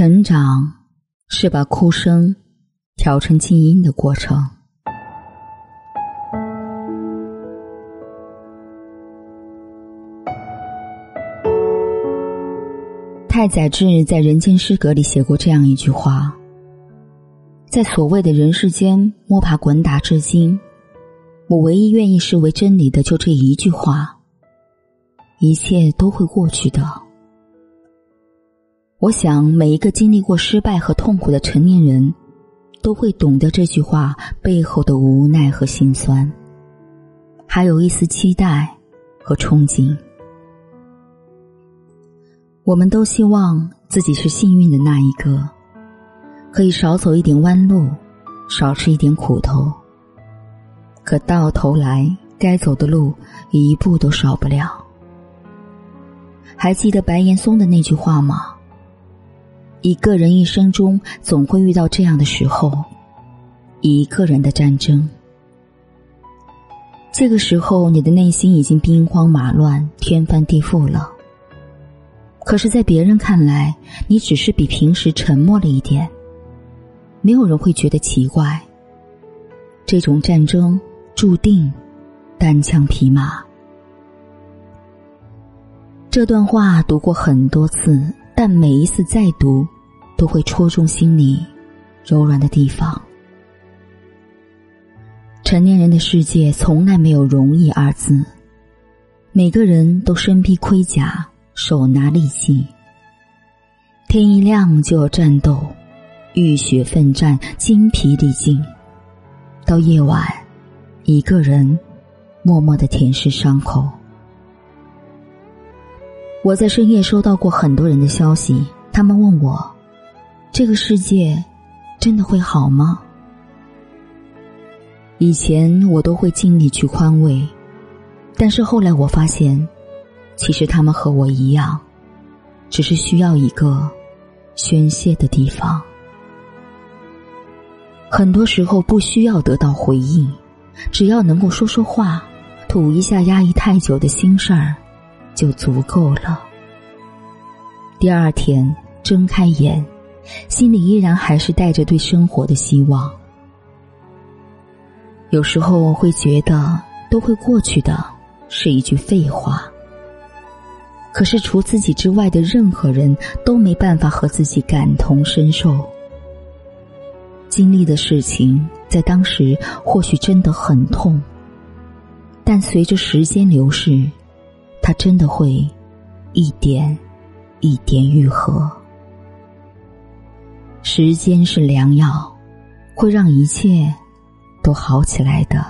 成长是把哭声调成静音的过程。太宰治在《人间失格》里写过这样一句话：“在所谓的人世间摸爬滚打至今，我唯一愿意视为真理的，就这一句话：一切都会过去的。”我想，每一个经历过失败和痛苦的成年人，都会懂得这句话背后的无奈和心酸，还有一丝期待和憧憬。我们都希望自己是幸运的那一个，可以少走一点弯路，少吃一点苦头。可到头来，该走的路一步都少不了。还记得白岩松的那句话吗？一个人一生中总会遇到这样的时候，一个人的战争。这个时候，你的内心已经兵荒马乱、天翻地覆了。可是，在别人看来，你只是比平时沉默了一点，没有人会觉得奇怪。这种战争注定单枪匹马。这段话读过很多次。但每一次再读，都会戳中心里柔软的地方。成年人的世界从来没有容易二字，每个人都身披盔甲，手拿利器。天一亮就要战斗，浴血奋战，精疲力尽。到夜晚，一个人默默的舔舐伤口。我在深夜收到过很多人的消息，他们问我：“这个世界真的会好吗？”以前我都会尽力去宽慰，但是后来我发现，其实他们和我一样，只是需要一个宣泄的地方。很多时候不需要得到回应，只要能够说说话，吐一下压抑太久的心事儿。就足够了。第二天睁开眼，心里依然还是带着对生活的希望。有时候会觉得都会过去的，是一句废话。可是除自己之外的任何人都没办法和自己感同身受。经历的事情在当时或许真的很痛，但随着时间流逝。它真的会一点一点愈合。时间是良药，会让一切都好起来的。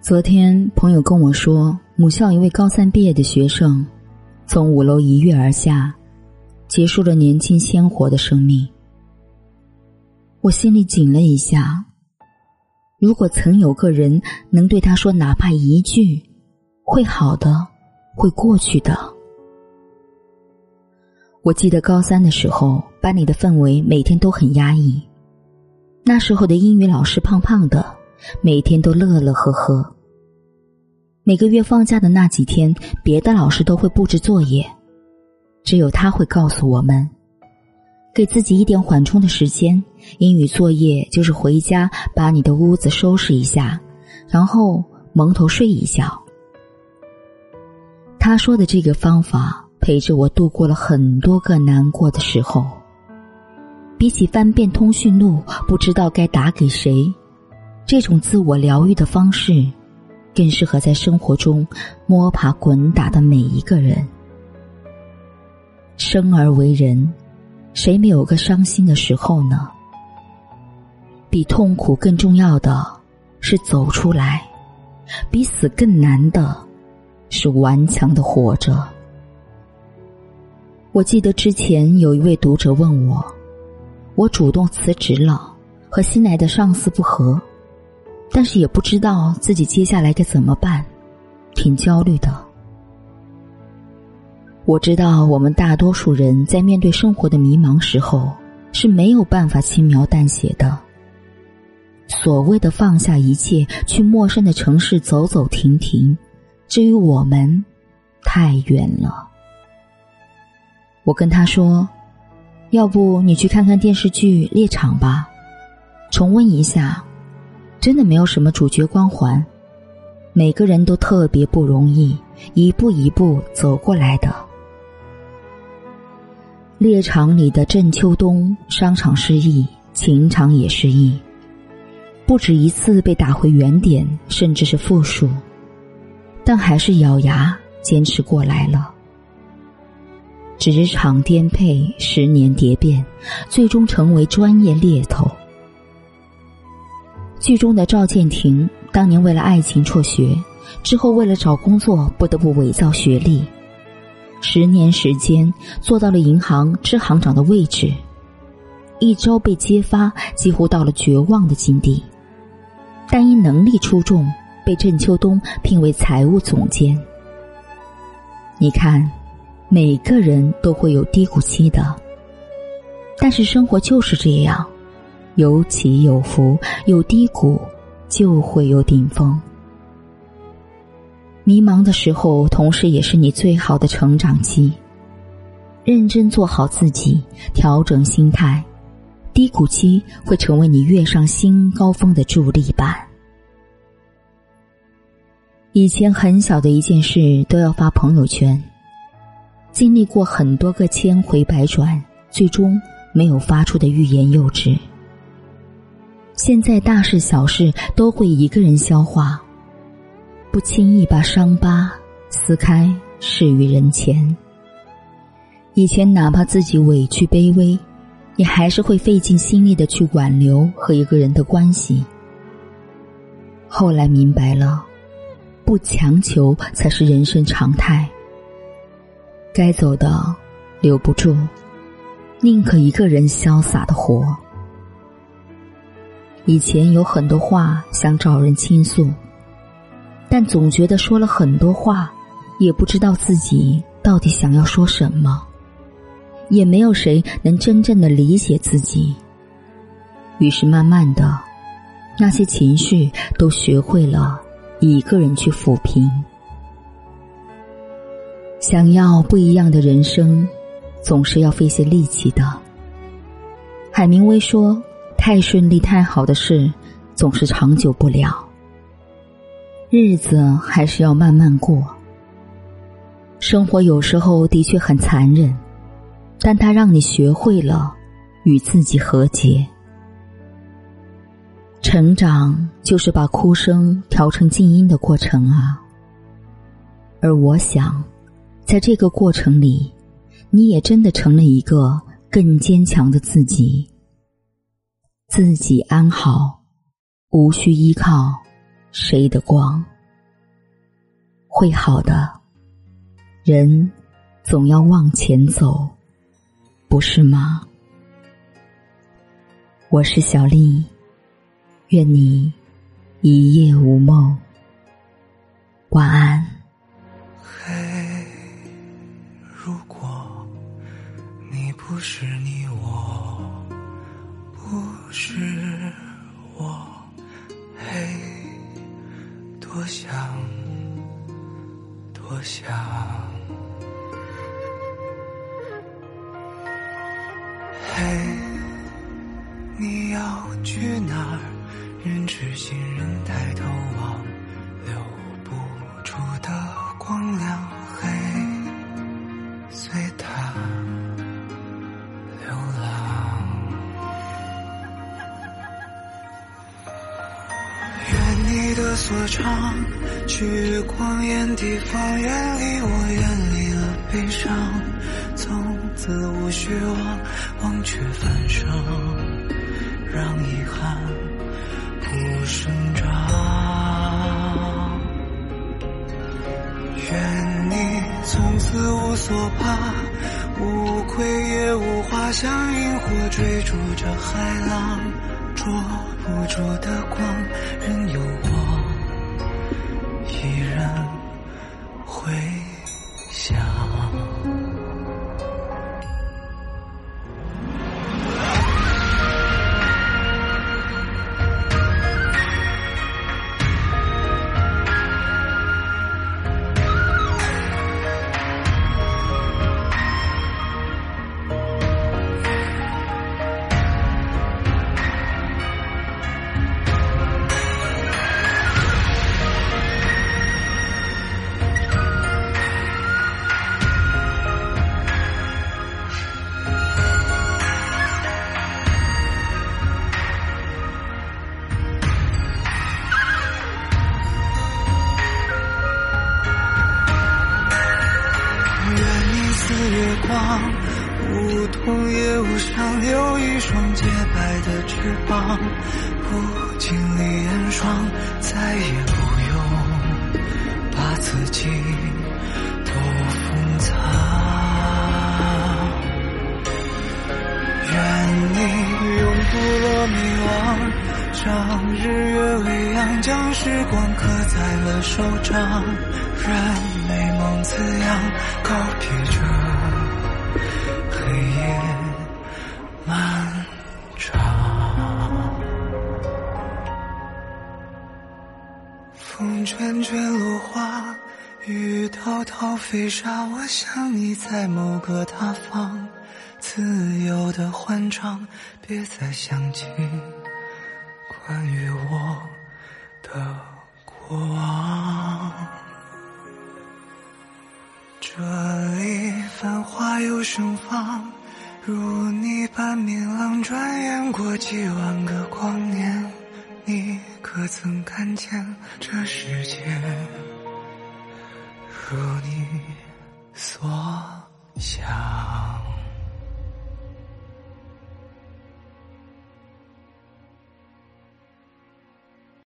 昨天朋友跟我说，母校一位高三毕业的学生从五楼一跃而下，结束了年轻鲜活的生命。我心里紧了一下。如果曾有个人能对他说哪怕一句。会好的，会过去的。我记得高三的时候，班里的氛围每天都很压抑。那时候的英语老师胖胖的，每天都乐乐呵呵。每个月放假的那几天，别的老师都会布置作业，只有他会告诉我们，给自己一点缓冲的时间。英语作业就是回家把你的屋子收拾一下，然后蒙头睡一觉。他说的这个方法陪着我度过了很多个难过的时候。比起翻遍通讯录不知道该打给谁，这种自我疗愈的方式，更适合在生活中摸爬滚打的每一个人。生而为人，谁没有个伤心的时候呢？比痛苦更重要的是走出来，比死更难的。是顽强的活着。我记得之前有一位读者问我，我主动辞职了，和新来的上司不和，但是也不知道自己接下来该怎么办，挺焦虑的。我知道我们大多数人在面对生活的迷茫时候是没有办法轻描淡写的。所谓的放下一切，去陌生的城市走走停停。至于我们，太远了。我跟他说：“要不你去看看电视剧《猎场》吧，重温一下，真的没有什么主角光环，每个人都特别不容易，一步一步走过来的。猎场里的郑秋冬，商场失意，情场也失意，不止一次被打回原点，甚至是负数，但还是咬牙坚持过来了。职场颠沛，十年蝶变，最终成为专业猎头。剧中的赵建廷当年为了爱情辍学，之后为了找工作不得不伪造学历，十年时间做到了银行支行长的位置，一朝被揭发，几乎到了绝望的境地，但因能力出众，被郑秋冬聘为财务总监。你看。每个人都会有低谷期的，但是生活就是这样，有起有伏，有低谷就会有顶峰。迷茫的时候，同时也是你最好的成长期。认真做好自己，调整心态，低谷期会成为你跃上新高峰的助力板。以前很小的一件事都要发朋友圈。经历过很多个千回百转，最终没有发出的欲言又止。现在大事小事都会一个人消化，不轻易把伤疤撕开示于人前。以前哪怕自己委屈卑微，也还是会费尽心力的去挽留和一个人的关系。后来明白了，不强求才是人生常态。该走的留不住，宁可一个人潇洒的活。以前有很多话想找人倾诉，但总觉得说了很多话，也不知道自己到底想要说什么，也没有谁能真正的理解自己。于是慢慢的，那些情绪都学会了一个人去抚平。想要不一样的人生，总是要费些力气的。海明威说：“太顺利、太好的事，总是长久不了。日子还是要慢慢过。生活有时候的确很残忍，但它让你学会了与自己和解。成长就是把哭声调成静音的过程啊。而我想。”在这个过程里，你也真的成了一个更坚强的自己。自己安好，无需依靠谁的光，会好的。人总要往前走，不是吗？我是小丽，愿你一夜无梦，晚安。嘿，如果你不是你，我不是我，嘿，多想，多想，嘿，你要去哪儿？人，抬头望，留不住的光亮，黑，随他流浪。愿。你的所长，去光艳地方，远离我，远离了悲伤，从此无需望，忘却繁盛，让遗憾生长。愿你从此无所怕，无愧也无话，像萤火追逐着海浪，捉不住的光，任由我。依然回痛也无伤，留一双洁白的翅膀，不经历严霜，再也不用把自己都封藏。愿你永不落迷惘，像日月未央，将时光刻在了手掌，任美梦滋养，告别这。风卷卷落花，雨滔滔飞沙。我想你在某个他方，自由的欢畅。别再想起关于我的过往。这里繁华又盛放，如你般明朗。转眼过几万个光年，你可曾看见这世界如你所想？